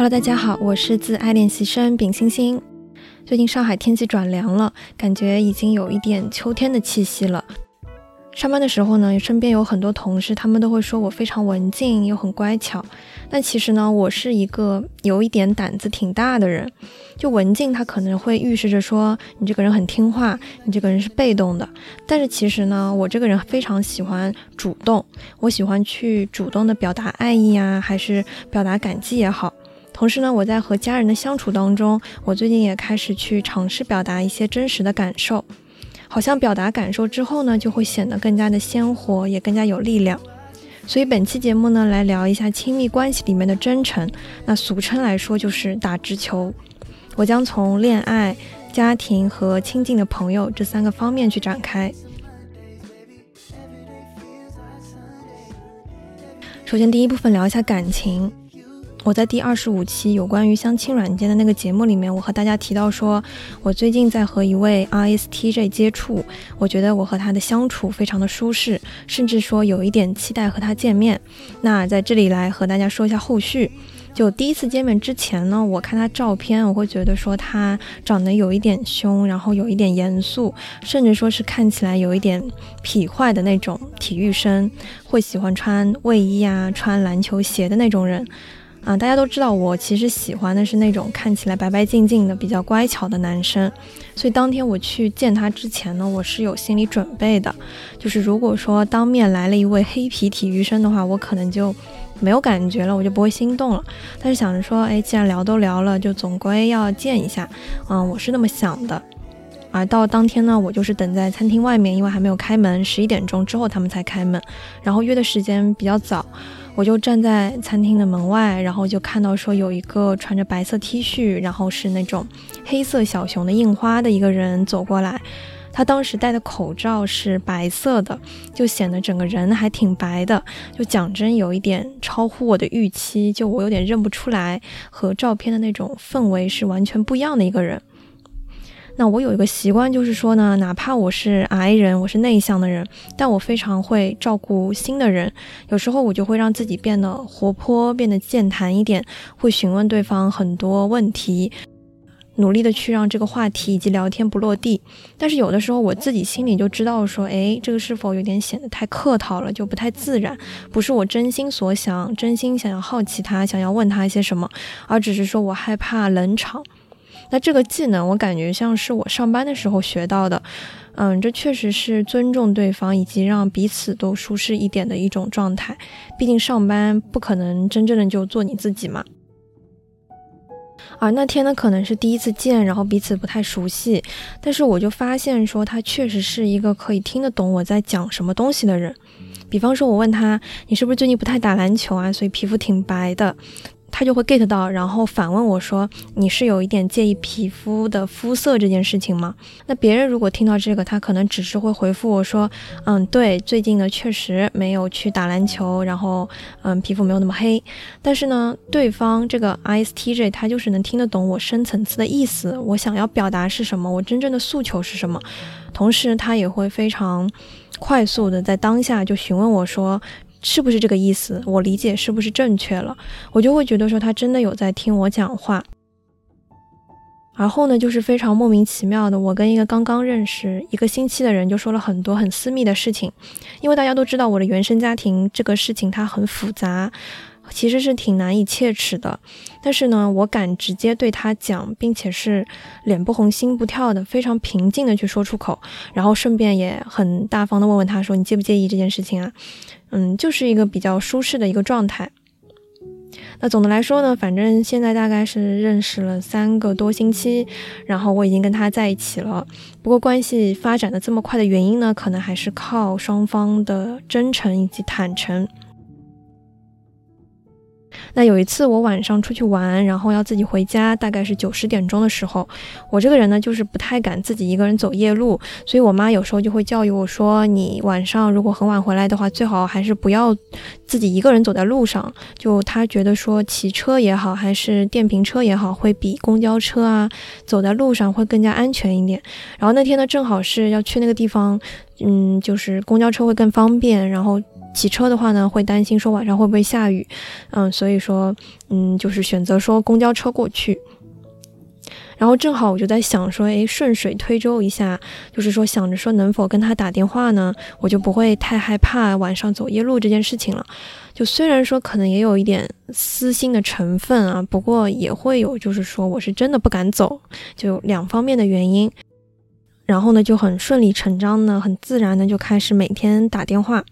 Hello，大家好，我是自爱练习生丙星星。最近上海天气转凉了，感觉已经有一点秋天的气息了。上班的时候呢，身边有很多同事，他们都会说我非常文静又很乖巧。但其实呢，我是一个有一点胆子挺大的人。就文静，它可能会预示着说你这个人很听话，你这个人是被动的。但是其实呢，我这个人非常喜欢主动，我喜欢去主动的表达爱意啊，还是表达感激也好。同时呢，我在和家人的相处当中，我最近也开始去尝试表达一些真实的感受。好像表达感受之后呢，就会显得更加的鲜活，也更加有力量。所以本期节目呢，来聊一下亲密关系里面的真诚。那俗称来说就是打直球。我将从恋爱、家庭和亲近的朋友这三个方面去展开。首先，第一部分聊一下感情。我在第二十五期有关于相亲软件的那个节目里面，我和大家提到说，我最近在和一位 ISTJ 接触，我觉得我和他的相处非常的舒适，甚至说有一点期待和他见面。那在这里来和大家说一下后续。就第一次见面之前呢，我看他照片，我会觉得说他长得有一点凶，然后有一点严肃，甚至说是看起来有一点痞坏的那种体育生，会喜欢穿卫衣啊、穿篮球鞋的那种人。啊，大家都知道我其实喜欢的是那种看起来白白净净的、比较乖巧的男生，所以当天我去见他之前呢，我是有心理准备的，就是如果说当面来了一位黑皮体育生的话，我可能就没有感觉了，我就不会心动了。但是想着说，哎，既然聊都聊了，就总归要见一下，嗯，我是那么想的。而到当天呢，我就是等在餐厅外面，因为还没有开门，十一点钟之后他们才开门，然后约的时间比较早。我就站在餐厅的门外，然后就看到说有一个穿着白色 T 恤，然后是那种黑色小熊的印花的一个人走过来。他当时戴的口罩是白色的，就显得整个人还挺白的。就讲真，有一点超乎我的预期，就我有点认不出来，和照片的那种氛围是完全不一样的一个人。那我有一个习惯，就是说呢，哪怕我是 I 人，我是内向的人，但我非常会照顾新的人。有时候我就会让自己变得活泼，变得健谈一点，会询问对方很多问题，努力的去让这个话题以及聊天不落地。但是有的时候我自己心里就知道说，哎，这个是否有点显得太客套了，就不太自然，不是我真心所想，真心想要好奇他，想要问他一些什么，而只是说我害怕冷场。那这个技能，我感觉像是我上班的时候学到的，嗯，这确实是尊重对方以及让彼此都舒适一点的一种状态。毕竟上班不可能真正的就做你自己嘛。而那天呢，可能是第一次见，然后彼此不太熟悉，但是我就发现说他确实是一个可以听得懂我在讲什么东西的人。比方说，我问他，你是不是最近不太打篮球啊？所以皮肤挺白的。他就会 get 到，然后反问我说：“你是有一点介意皮肤的肤色这件事情吗？”那别人如果听到这个，他可能只是会回复我说：“嗯，对，最近呢确实没有去打篮球，然后嗯，皮肤没有那么黑。”但是呢，对方这个 ISTJ 他就是能听得懂我深层次的意思，我想要表达是什么，我真正的诉求是什么，同时他也会非常快速的在当下就询问我说。是不是这个意思？我理解是不是正确了？我就会觉得说他真的有在听我讲话。而后呢，就是非常莫名其妙的，我跟一个刚刚认识一个星期的人就说了很多很私密的事情，因为大家都知道我的原生家庭这个事情它很复杂。其实是挺难以切齿的，但是呢，我敢直接对他讲，并且是脸不红心不跳的，非常平静的去说出口，然后顺便也很大方的问问他说：“你介不介意这件事情啊？”嗯，就是一个比较舒适的一个状态。那总的来说呢，反正现在大概是认识了三个多星期，然后我已经跟他在一起了。不过关系发展的这么快的原因呢，可能还是靠双方的真诚以及坦诚。那有一次我晚上出去玩，然后要自己回家，大概是九十点钟的时候。我这个人呢，就是不太敢自己一个人走夜路，所以我妈有时候就会教育我说：“你晚上如果很晚回来的话，最好还是不要自己一个人走在路上。”就她觉得说，骑车也好，还是电瓶车也好，会比公交车啊走在路上会更加安全一点。然后那天呢，正好是要去那个地方，嗯，就是公交车会更方便，然后。骑车的话呢，会担心说晚上会不会下雨，嗯，所以说，嗯，就是选择说公交车过去。然后正好我就在想说，诶，顺水推舟一下，就是说想着说能否跟他打电话呢，我就不会太害怕晚上走夜路这件事情了。就虽然说可能也有一点私心的成分啊，不过也会有就是说我是真的不敢走，就两方面的原因。然后呢，就很顺理成章的、很自然的就开始每天打电话。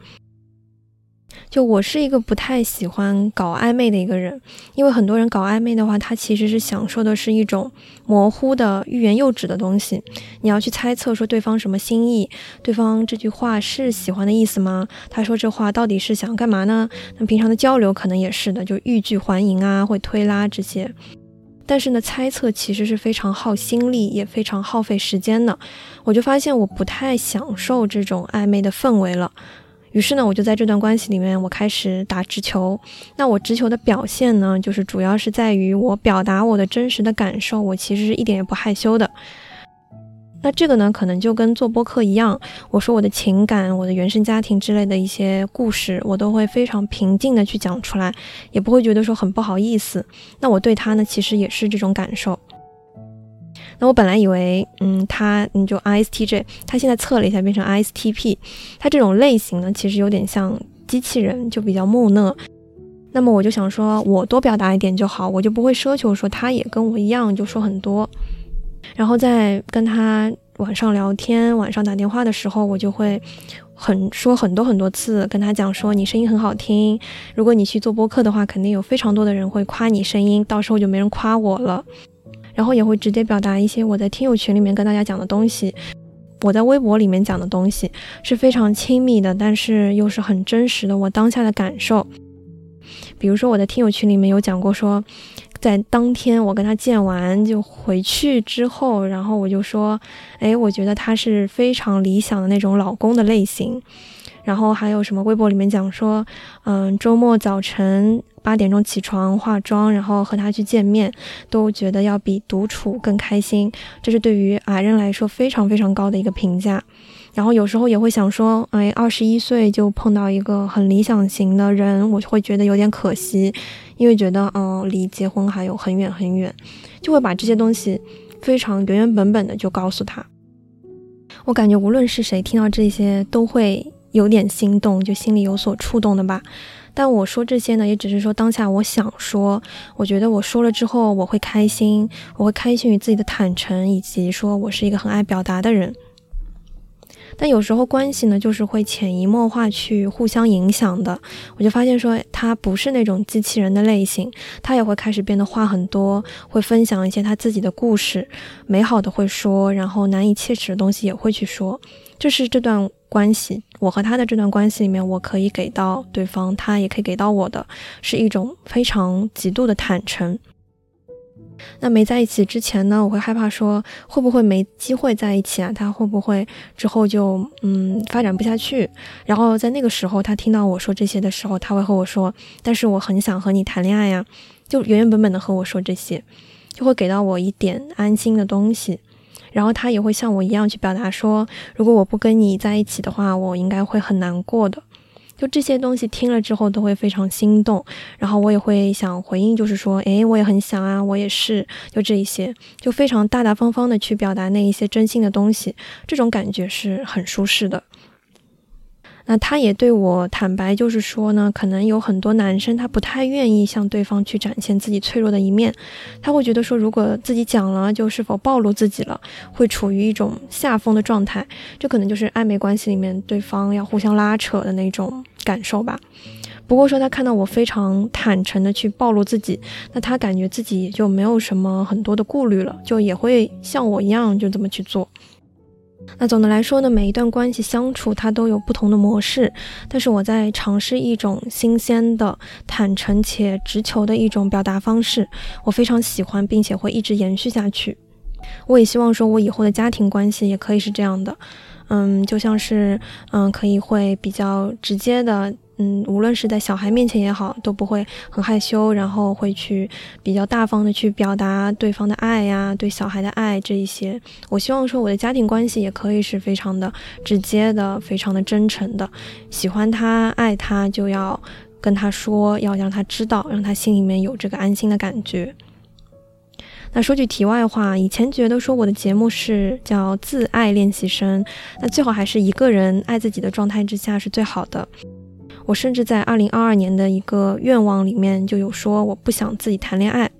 就我是一个不太喜欢搞暧昧的一个人，因为很多人搞暧昧的话，他其实是享受的是一种模糊的欲言又止的东西。你要去猜测说对方什么心意，对方这句话是喜欢的意思吗？他说这话到底是想干嘛呢？那平常的交流可能也是的，就欲拒还迎啊，会推拉这些。但是呢，猜测其实是非常耗心力，也非常耗费时间的。我就发现我不太享受这种暧昧的氛围了。于是呢，我就在这段关系里面，我开始打直球。那我直球的表现呢，就是主要是在于我表达我的真实的感受，我其实是一点也不害羞的。那这个呢，可能就跟做播客一样，我说我的情感、我的原生家庭之类的一些故事，我都会非常平静的去讲出来，也不会觉得说很不好意思。那我对他呢，其实也是这种感受。那我本来以为，嗯，他，你就 ISTJ，他现在测了一下变成 ISTP，他这种类型呢，其实有点像机器人，就比较木讷。那么我就想说，我多表达一点就好，我就不会奢求说他也跟我一样就说很多。然后在跟他晚上聊天、晚上打电话的时候，我就会很说很多很多次，跟他讲说你声音很好听。如果你去做播客的话，肯定有非常多的人会夸你声音，到时候就没人夸我了。然后也会直接表达一些我在听友群里面跟大家讲的东西，我在微博里面讲的东西是非常亲密的，但是又是很真实的我当下的感受。比如说我在听友群里面有讲过说。在当天我跟他见完就回去之后，然后我就说，哎，我觉得他是非常理想的那种老公的类型。然后还有什么微博里面讲说，嗯，周末早晨八点钟起床化妆，然后和他去见面，都觉得要比独处更开心。这是对于矮人来说非常非常高的一个评价。然后有时候也会想说，哎，二十一岁就碰到一个很理想型的人，我会觉得有点可惜，因为觉得，嗯，离结婚还有很远很远，就会把这些东西非常原原本本的就告诉他。我感觉无论是谁听到这些，都会有点心动，就心里有所触动的吧。但我说这些呢，也只是说当下我想说，我觉得我说了之后我会开心，我会开心于自己的坦诚，以及说我是一个很爱表达的人。但有时候关系呢，就是会潜移默化去互相影响的。我就发现说，他不是那种机器人的类型，他也会开始变得话很多，会分享一些他自己的故事，美好的会说，然后难以启齿的东西也会去说。这是这段关系，我和他的这段关系里面，我可以给到对方，他也可以给到我的，是一种非常极度的坦诚。那没在一起之前呢，我会害怕说会不会没机会在一起啊？他会不会之后就嗯发展不下去？然后在那个时候，他听到我说这些的时候，他会和我说：“但是我很想和你谈恋爱呀。”就原原本本的和我说这些，就会给到我一点安心的东西。然后他也会像我一样去表达说：“如果我不跟你在一起的话，我应该会很难过的。”就这些东西听了之后都会非常心动，然后我也会想回应，就是说，诶，我也很想啊，我也是，就这一些，就非常大大方方的去表达那一些真心的东西，这种感觉是很舒适的。那他也对我坦白，就是说呢，可能有很多男生他不太愿意向对方去展现自己脆弱的一面，他会觉得说，如果自己讲了，就是否暴露自己了，会处于一种下风的状态，这可能就是暧昧关系里面对方要互相拉扯的那种感受吧。不过说他看到我非常坦诚的去暴露自己，那他感觉自己也就没有什么很多的顾虑了，就也会像我一样就这么去做。那总的来说呢，每一段关系相处它都有不同的模式，但是我在尝试一种新鲜的、坦诚且直球的一种表达方式，我非常喜欢，并且会一直延续下去。我也希望说，我以后的家庭关系也可以是这样的，嗯，就像是，嗯，可以会比较直接的，嗯，无论是在小孩面前也好，都不会很害羞，然后会去比较大方的去表达对方的爱呀，对小孩的爱这一些。我希望说我的家庭关系也可以是非常的直接的，非常的真诚的，喜欢他爱他就要跟他说，要让他知道，让他心里面有这个安心的感觉。那说句题外话，以前觉得说我的节目是叫自爱练习生，那最好还是一个人爱自己的状态之下是最好的。我甚至在二零二二年的一个愿望里面就有说，我不想自己谈恋爱，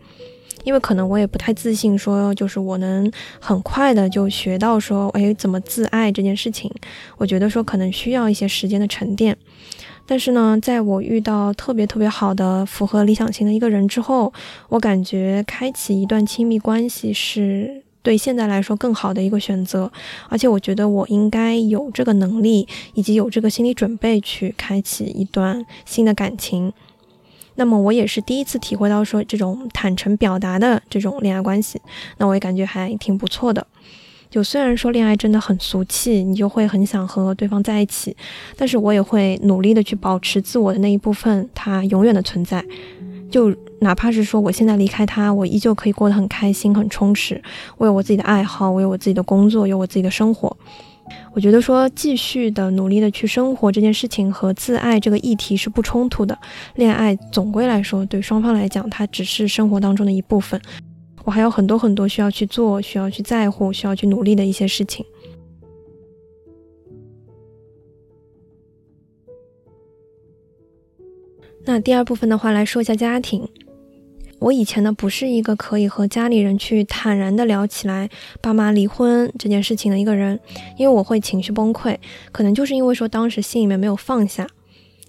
因为可能我也不太自信，说就是我能很快的就学到说，哎，怎么自爱这件事情，我觉得说可能需要一些时间的沉淀。但是呢，在我遇到特别特别好的、符合理想型的一个人之后，我感觉开启一段亲密关系是对现在来说更好的一个选择，而且我觉得我应该有这个能力以及有这个心理准备去开启一段新的感情。那么我也是第一次体会到说这种坦诚表达的这种恋爱关系，那我也感觉还挺不错的。就虽然说恋爱真的很俗气，你就会很想和对方在一起，但是我也会努力的去保持自我的那一部分，它永远的存在。就哪怕是说我现在离开他，我依旧可以过得很开心、很充实。我有我自己的爱好，我有我自己的工作，有我自己的生活。我觉得说继续的努力的去生活这件事情和自爱这个议题是不冲突的。恋爱总归来说，对双方来讲，它只是生活当中的一部分。我还有很多很多需要去做、需要去在乎、需要去努力的一些事情。那第二部分的话来说一下家庭。我以前呢不是一个可以和家里人去坦然的聊起来爸妈离婚这件事情的一个人，因为我会情绪崩溃，可能就是因为说当时心里面没有放下。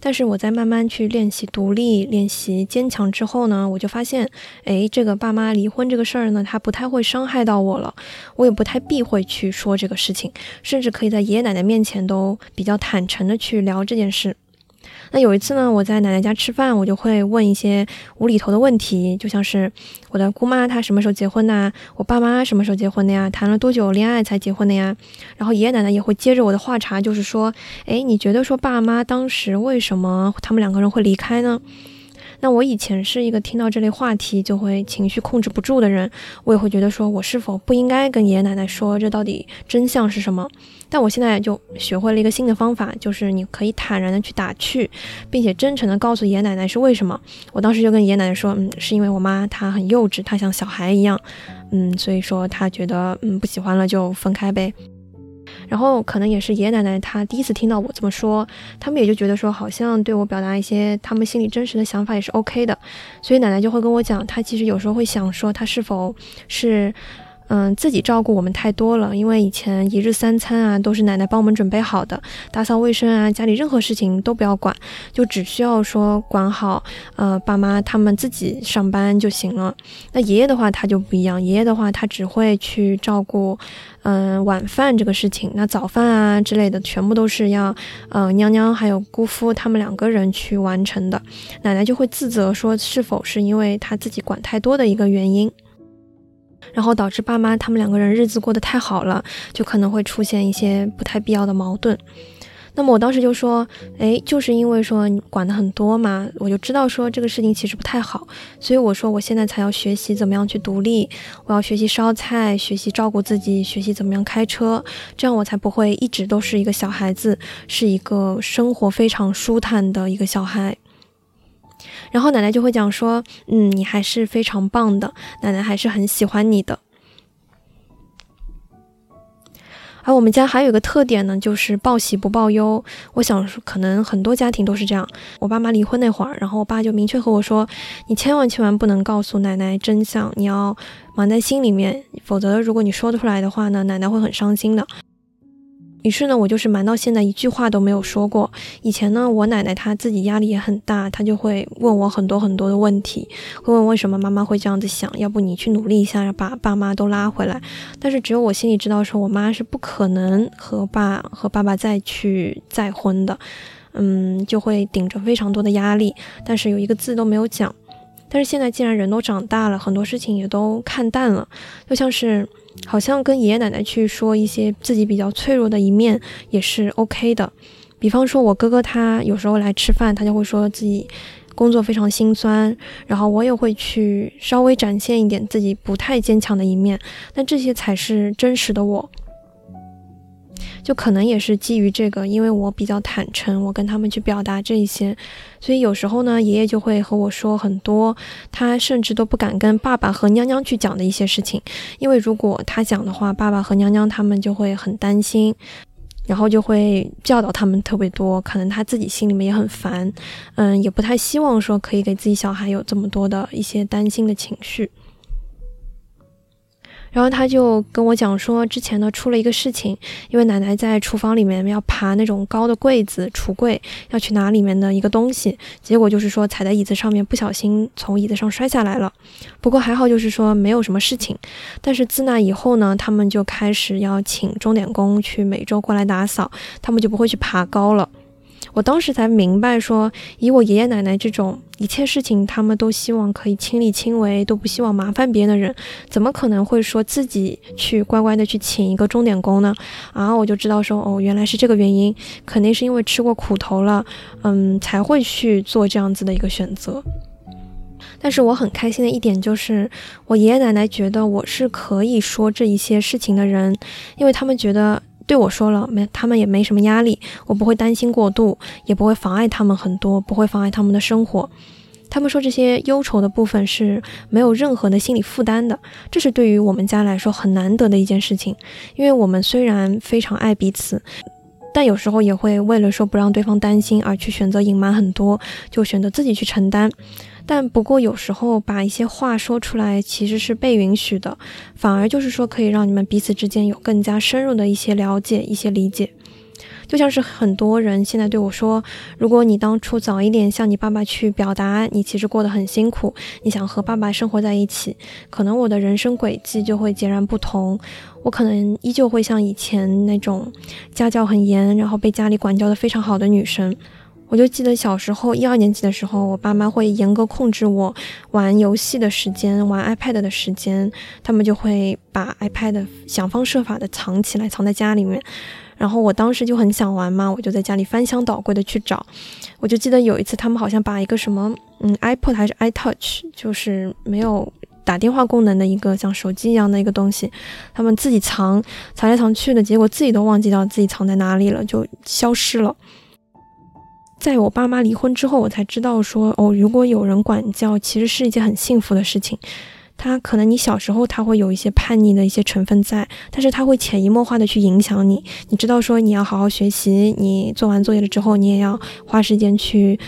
但是我在慢慢去练习独立、练习坚强之后呢，我就发现，哎，这个爸妈离婚这个事儿呢，它不太会伤害到我了，我也不太避讳去说这个事情，甚至可以在爷爷奶奶面前都比较坦诚的去聊这件事。那有一次呢，我在奶奶家吃饭，我就会问一些无厘头的问题，就像是我的姑妈她什么时候结婚呐，我爸妈什么时候结婚的呀，谈了多久恋爱才结婚的呀？然后爷爷奶奶也会接着我的话茬，就是说，哎，你觉得说爸妈当时为什么他们两个人会离开呢？那我以前是一个听到这类话题就会情绪控制不住的人，我也会觉得说我是否不应该跟爷爷奶奶说这到底真相是什么？但我现在就学会了一个新的方法，就是你可以坦然的去打趣，并且真诚的告诉爷爷奶奶是为什么。我当时就跟爷爷奶奶说，嗯，是因为我妈她很幼稚，她像小孩一样，嗯，所以说她觉得嗯不喜欢了就分开呗。然后可能也是爷爷奶奶他第一次听到我这么说，他们也就觉得说好像对我表达一些他们心里真实的想法也是 OK 的，所以奶奶就会跟我讲，她其实有时候会想说，她是否是。嗯，自己照顾我们太多了，因为以前一日三餐啊都是奶奶帮我们准备好的，打扫卫生啊，家里任何事情都不要管，就只需要说管好，呃，爸妈他们自己上班就行了。那爷爷的话他就不一样，爷爷的话他只会去照顾，嗯，晚饭这个事情，那早饭啊之类的全部都是要，呃，娘娘还有姑父他们两个人去完成的。奶奶就会自责说，是否是因为他自己管太多的一个原因。然后导致爸妈他们两个人日子过得太好了，就可能会出现一些不太必要的矛盾。那么我当时就说，哎，就是因为说你管的很多嘛，我就知道说这个事情其实不太好，所以我说我现在才要学习怎么样去独立，我要学习烧菜，学习照顾自己，学习怎么样开车，这样我才不会一直都是一个小孩子，是一个生活非常舒坦的一个小孩。然后奶奶就会讲说，嗯，你还是非常棒的，奶奶还是很喜欢你的。而我们家还有一个特点呢，就是报喜不报忧。我想可能很多家庭都是这样。我爸妈离婚那会儿，然后我爸就明确和我说，你千万千万不能告诉奶奶真相，你要瞒在心里面，否则如果你说出来的话呢，奶奶会很伤心的。于是呢，我就是瞒到现在一句话都没有说过。以前呢，我奶奶她自己压力也很大，她就会问我很多很多的问题，会问为什么妈妈会这样子想，要不你去努力一下，把爸妈都拉回来。但是只有我心里知道，说我妈是不可能和爸和爸爸再去再婚的，嗯，就会顶着非常多的压力，但是有一个字都没有讲。但是现在既然人都长大了，很多事情也都看淡了，就像是。好像跟爷爷奶奶去说一些自己比较脆弱的一面也是 OK 的，比方说，我哥哥他有时候来吃饭，他就会说自己工作非常心酸，然后我也会去稍微展现一点自己不太坚强的一面，但这些才是真实的我。就可能也是基于这个，因为我比较坦诚，我跟他们去表达这一些，所以有时候呢，爷爷就会和我说很多，他甚至都不敢跟爸爸和娘娘去讲的一些事情，因为如果他讲的话，爸爸和娘娘他们就会很担心，然后就会教导他们特别多，可能他自己心里面也很烦，嗯，也不太希望说可以给自己小孩有这么多的一些担心的情绪。然后他就跟我讲说，之前呢出了一个事情，因为奶奶在厨房里面要爬那种高的柜子、橱柜，要去拿里面的一个东西，结果就是说踩在椅子上面，不小心从椅子上摔下来了。不过还好，就是说没有什么事情。但是自那以后呢，他们就开始要请钟点工去每周过来打扫，他们就不会去爬高了。我当时才明白，说以我爷爷奶奶这种一切事情他们都希望可以亲力亲为，都不希望麻烦别人的人，怎么可能会说自己去乖乖的去请一个钟点工呢？啊，我就知道说，哦，原来是这个原因，肯定是因为吃过苦头了，嗯，才会去做这样子的一个选择。但是我很开心的一点就是，我爷爷奶奶觉得我是可以说这一些事情的人，因为他们觉得。对我说了没，他们也没什么压力，我不会担心过度，也不会妨碍他们很多，不会妨碍他们的生活。他们说这些忧愁的部分是没有任何的心理负担的，这是对于我们家来说很难得的一件事情。因为我们虽然非常爱彼此，但有时候也会为了说不让对方担心而去选择隐瞒很多，就选择自己去承担。但不过有时候把一些话说出来其实是被允许的，反而就是说可以让你们彼此之间有更加深入的一些了解、一些理解。就像是很多人现在对我说，如果你当初早一点向你爸爸去表达，你其实过得很辛苦，你想和爸爸生活在一起，可能我的人生轨迹就会截然不同。我可能依旧会像以前那种家教很严，然后被家里管教的非常好的女生。我就记得小时候一二年级的时候，我爸妈会严格控制我玩游戏的时间，玩 iPad 的时间，他们就会把 iPad 想方设法的藏起来，藏在家里面。然后我当时就很想玩嘛，我就在家里翻箱倒柜的去找。我就记得有一次，他们好像把一个什么，嗯，iPod 还是 iTouch，就是没有打电话功能的一个像手机一样的一个东西，他们自己藏，藏来藏去的结果自己都忘记掉自己藏在哪里了，就消失了。在我爸妈离婚之后，我才知道说哦，如果有人管教，其实是一件很幸福的事情。他可能你小时候他会有一些叛逆的一些成分在，但是他会潜移默化的去影响你。你知道说你要好好学习，你做完作业了之后，你也要花时间去，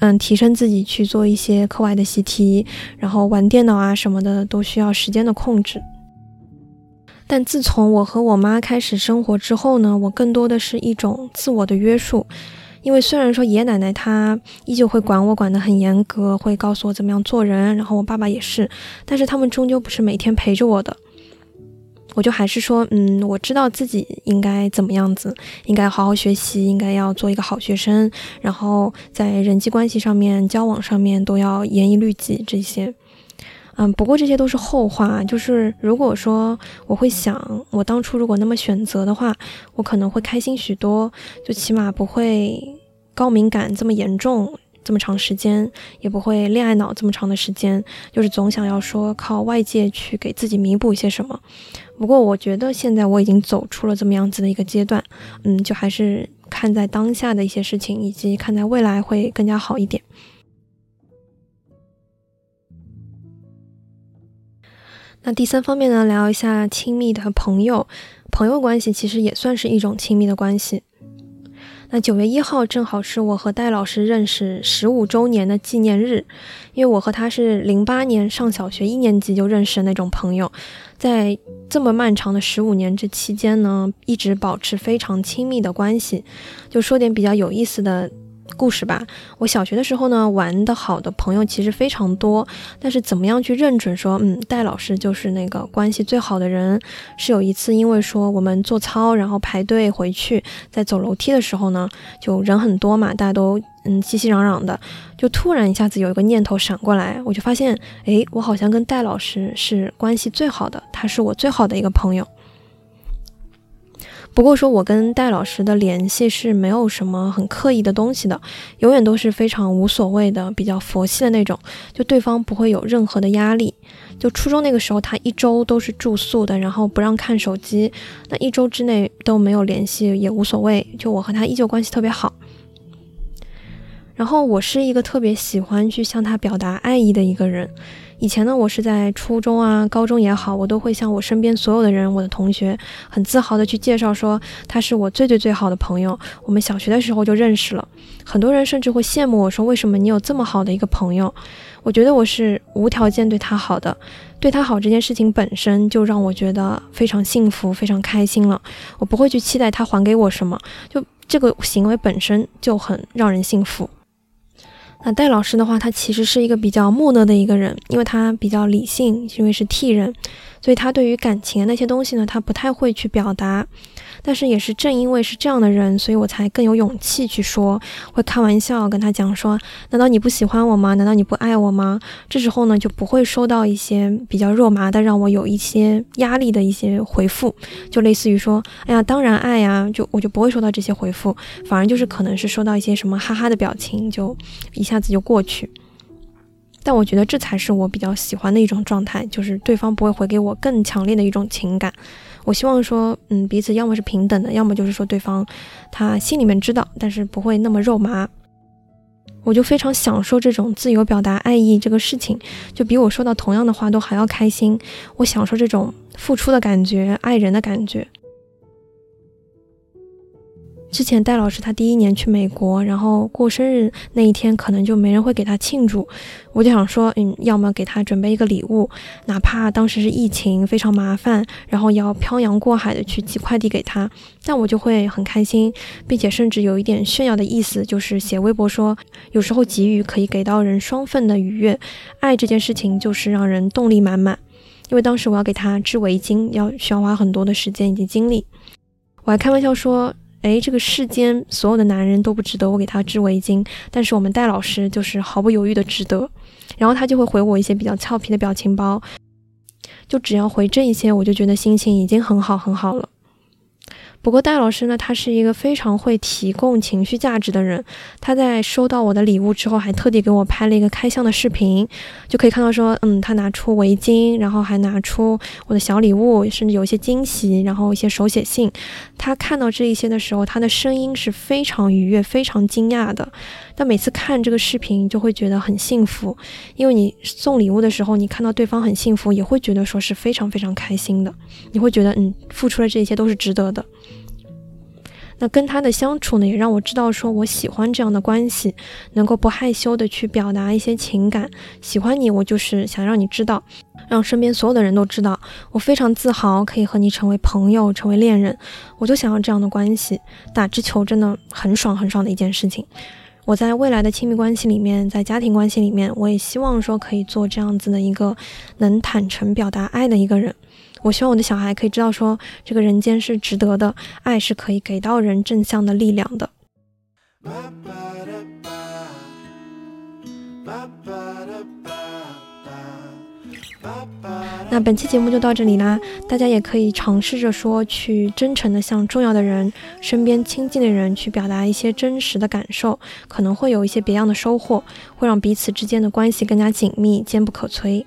嗯，提升自己，去做一些课外的习题，然后玩电脑啊什么的都需要时间的控制。但自从我和我妈开始生活之后呢，我更多的是一种自我的约束。因为虽然说爷爷奶奶他依旧会管我管得很严格，会告诉我怎么样做人，然后我爸爸也是，但是他们终究不是每天陪着我的，我就还是说，嗯，我知道自己应该怎么样子，应该好好学习，应该要做一个好学生，然后在人际关系上面、交往上面都要严以律己这些。嗯，不过这些都是后话。就是如果说我会想，我当初如果那么选择的话，我可能会开心许多，就起码不会高敏感这么严重这么长时间，也不会恋爱脑这么长的时间，就是总想要说靠外界去给自己弥补一些什么。不过我觉得现在我已经走出了这么样子的一个阶段，嗯，就还是看在当下的一些事情，以及看在未来会更加好一点。那第三方面呢，聊一下亲密的朋友，朋友关系其实也算是一种亲密的关系。那九月一号正好是我和戴老师认识十五周年的纪念日，因为我和他是零八年上小学一年级就认识的那种朋友，在这么漫长的十五年这期间呢，一直保持非常亲密的关系。就说点比较有意思的。故事吧，我小学的时候呢，玩的好的朋友其实非常多，但是怎么样去认准说，嗯，戴老师就是那个关系最好的人？是有一次，因为说我们做操，然后排队回去，在走楼梯的时候呢，就人很多嘛，大家都嗯熙熙攘攘的，就突然一下子有一个念头闪过来，我就发现，哎，我好像跟戴老师是关系最好的，他是我最好的一个朋友。不过说我跟戴老师的联系是没有什么很刻意的东西的，永远都是非常无所谓的，比较佛系的那种，就对方不会有任何的压力。就初中那个时候，他一周都是住宿的，然后不让看手机，那一周之内都没有联系也无所谓，就我和他依旧关系特别好。然后我是一个特别喜欢去向他表达爱意的一个人。以前呢，我是在初中啊、高中也好，我都会向我身边所有的人，我的同学，很自豪的去介绍说他是我最最最好的朋友。我们小学的时候就认识了，很多人甚至会羡慕我说为什么你有这么好的一个朋友？我觉得我是无条件对他好的，对他好这件事情本身就让我觉得非常幸福、非常开心了。我不会去期待他还给我什么，就这个行为本身就很让人幸福。那戴老师的话，他其实是一个比较木讷的一个人，因为他比较理性，因为是 T 人，所以他对于感情的那些东西呢，他不太会去表达。但是也是正因为是这样的人，所以我才更有勇气去说，会开玩笑跟他讲说：“难道你不喜欢我吗？难道你不爱我吗？”这时候呢，就不会收到一些比较肉麻的，让我有一些压力的一些回复，就类似于说：“哎呀，当然爱呀。”就我就不会收到这些回复，反而就是可能是收到一些什么哈哈的表情，就一一下子就过去。但我觉得这才是我比较喜欢的一种状态，就是对方不会回给我更强烈的一种情感。我希望说，嗯，彼此要么是平等的，要么就是说对方他心里面知道，但是不会那么肉麻。我就非常享受这种自由表达爱意这个事情，就比我说到同样的话都还要开心。我享受这种付出的感觉，爱人的感觉。之前戴老师他第一年去美国，然后过生日那一天可能就没人会给他庆祝，我就想说，嗯，要么给他准备一个礼物，哪怕当时是疫情非常麻烦，然后要漂洋过海的去寄快递给他，但我就会很开心，并且甚至有一点炫耀的意思，就是写微博说，有时候给予可以给到人双份的愉悦，爱这件事情就是让人动力满满，因为当时我要给他织围巾，要需要花很多的时间以及精力，我还开玩笑说。哎，这个世间所有的男人都不值得我给他织围巾，但是我们戴老师就是毫不犹豫的值得。然后他就会回我一些比较俏皮的表情包，就只要回这一些，我就觉得心情已经很好很好了。不过戴老师呢，他是一个非常会提供情绪价值的人。他在收到我的礼物之后，还特地给我拍了一个开箱的视频，就可以看到说，嗯，他拿出围巾，然后还拿出我的小礼物，甚至有一些惊喜，然后一些手写信。他看到这一些的时候，他的声音是非常愉悦、非常惊讶的。但每次看这个视频，就会觉得很幸福，因为你送礼物的时候，你看到对方很幸福，也会觉得说是非常非常开心的。你会觉得，嗯，付出的这一切都是值得的。那跟他的相处呢，也让我知道说我喜欢这样的关系，能够不害羞的去表达一些情感。喜欢你，我就是想让你知道，让身边所有的人都知道，我非常自豪可以和你成为朋友，成为恋人。我就想要这样的关系，打直球真的很爽很爽的一件事情。我在未来的亲密关系里面，在家庭关系里面，我也希望说可以做这样子的一个能坦诚表达爱的一个人。我希望我的小孩可以知道，说这个人间是值得的，爱是可以给到人正向的力量的。那本期节目就到这里啦，大家也可以尝试着说，去真诚的向重要的人、身边亲近的人去表达一些真实的感受，可能会有一些别样的收获，会让彼此之间的关系更加紧密、坚不可摧。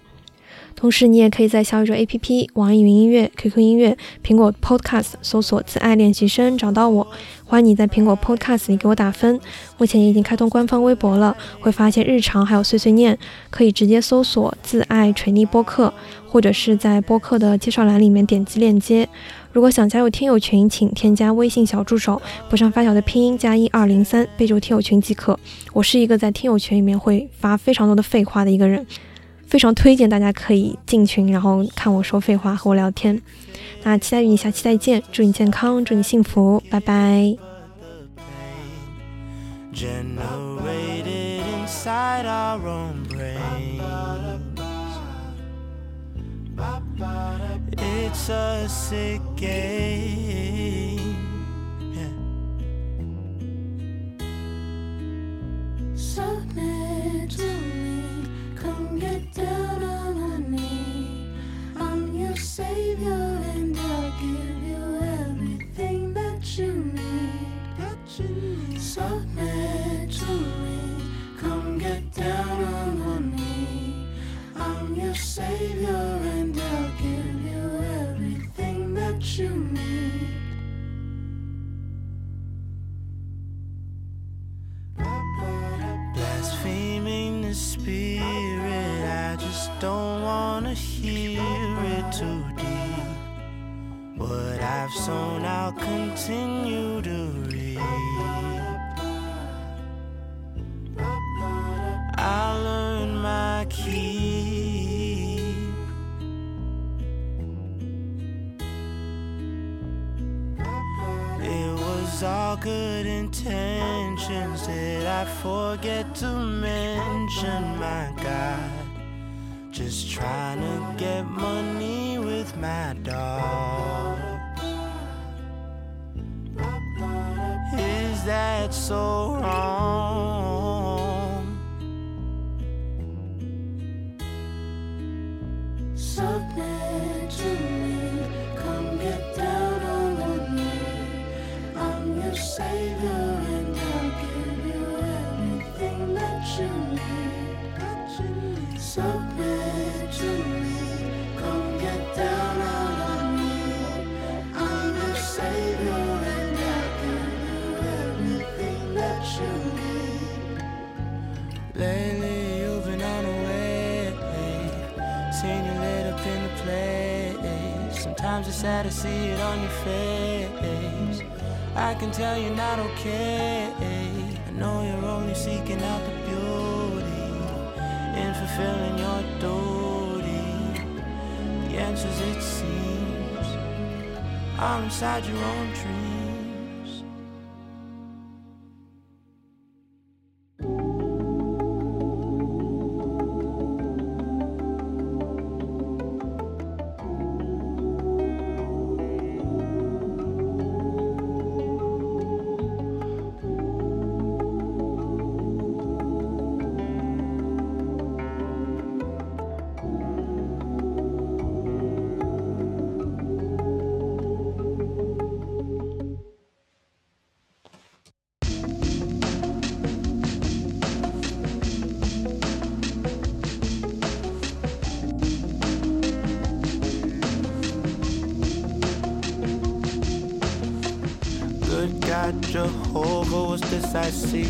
同时，你也可以在小宇宙 APP、网易云音乐、QQ 音乐、苹果 Podcast 搜索“自爱练习生”找到我。欢迎你在苹果 Podcast 里给我打分。目前已经开通官方微博了，会发一些日常还有碎碎念，可以直接搜索“自爱锤泥播客”，或者是在播客的介绍栏里面点击链接。如果想加入听友群，请添加微信小助手，不上发小的拼音加一二零三，备注听友群即可。我是一个在听友群里面会发非常多的废话的一个人。非常推荐大家可以进群，然后看我说废话，和我聊天。那期待与你下期再见，祝你健康，祝你幸福，拜拜。Come get down on knee. I'm your savior, and I'll give you everything that you need. Submit to me. Come get down on knee. I'm your savior, and I'll give you everything that you need. Don't wanna hear it too deep. What I've sown, I'll continue to reap. I learn my keep. It was all good intentions. Did I forget to mention my God? Just trying to get money with my dog. Is that so sad to see it on your face. I can tell you're not okay. I know you're only seeking out the beauty in fulfilling your duty. The answers, it seems, are inside your own dreams. I see?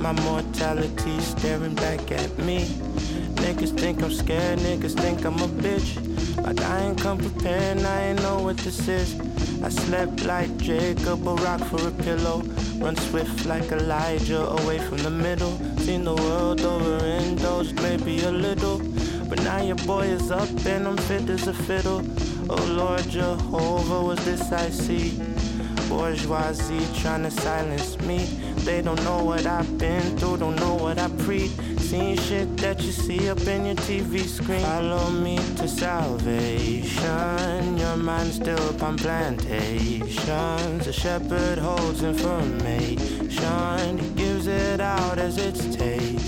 My mortality staring back at me. Niggas think I'm scared, niggas think I'm a bitch. Like I ain't come prepared, I ain't know what this is. I slept like Jacob, a rock for a pillow. Run swift like Elijah, away from the middle. Seen the world over, indulged maybe a little. But now your boy is up and I'm fit as a fiddle. Oh Lord Jehovah, was this I see? Bourgeoisie trying to silence me. They don't know what I've been through, don't know what I preach. Seen shit that you see up in your TV screen. Follow me to salvation. Your mind still upon plantations. A shepherd holds information. He gives it out as it's taken.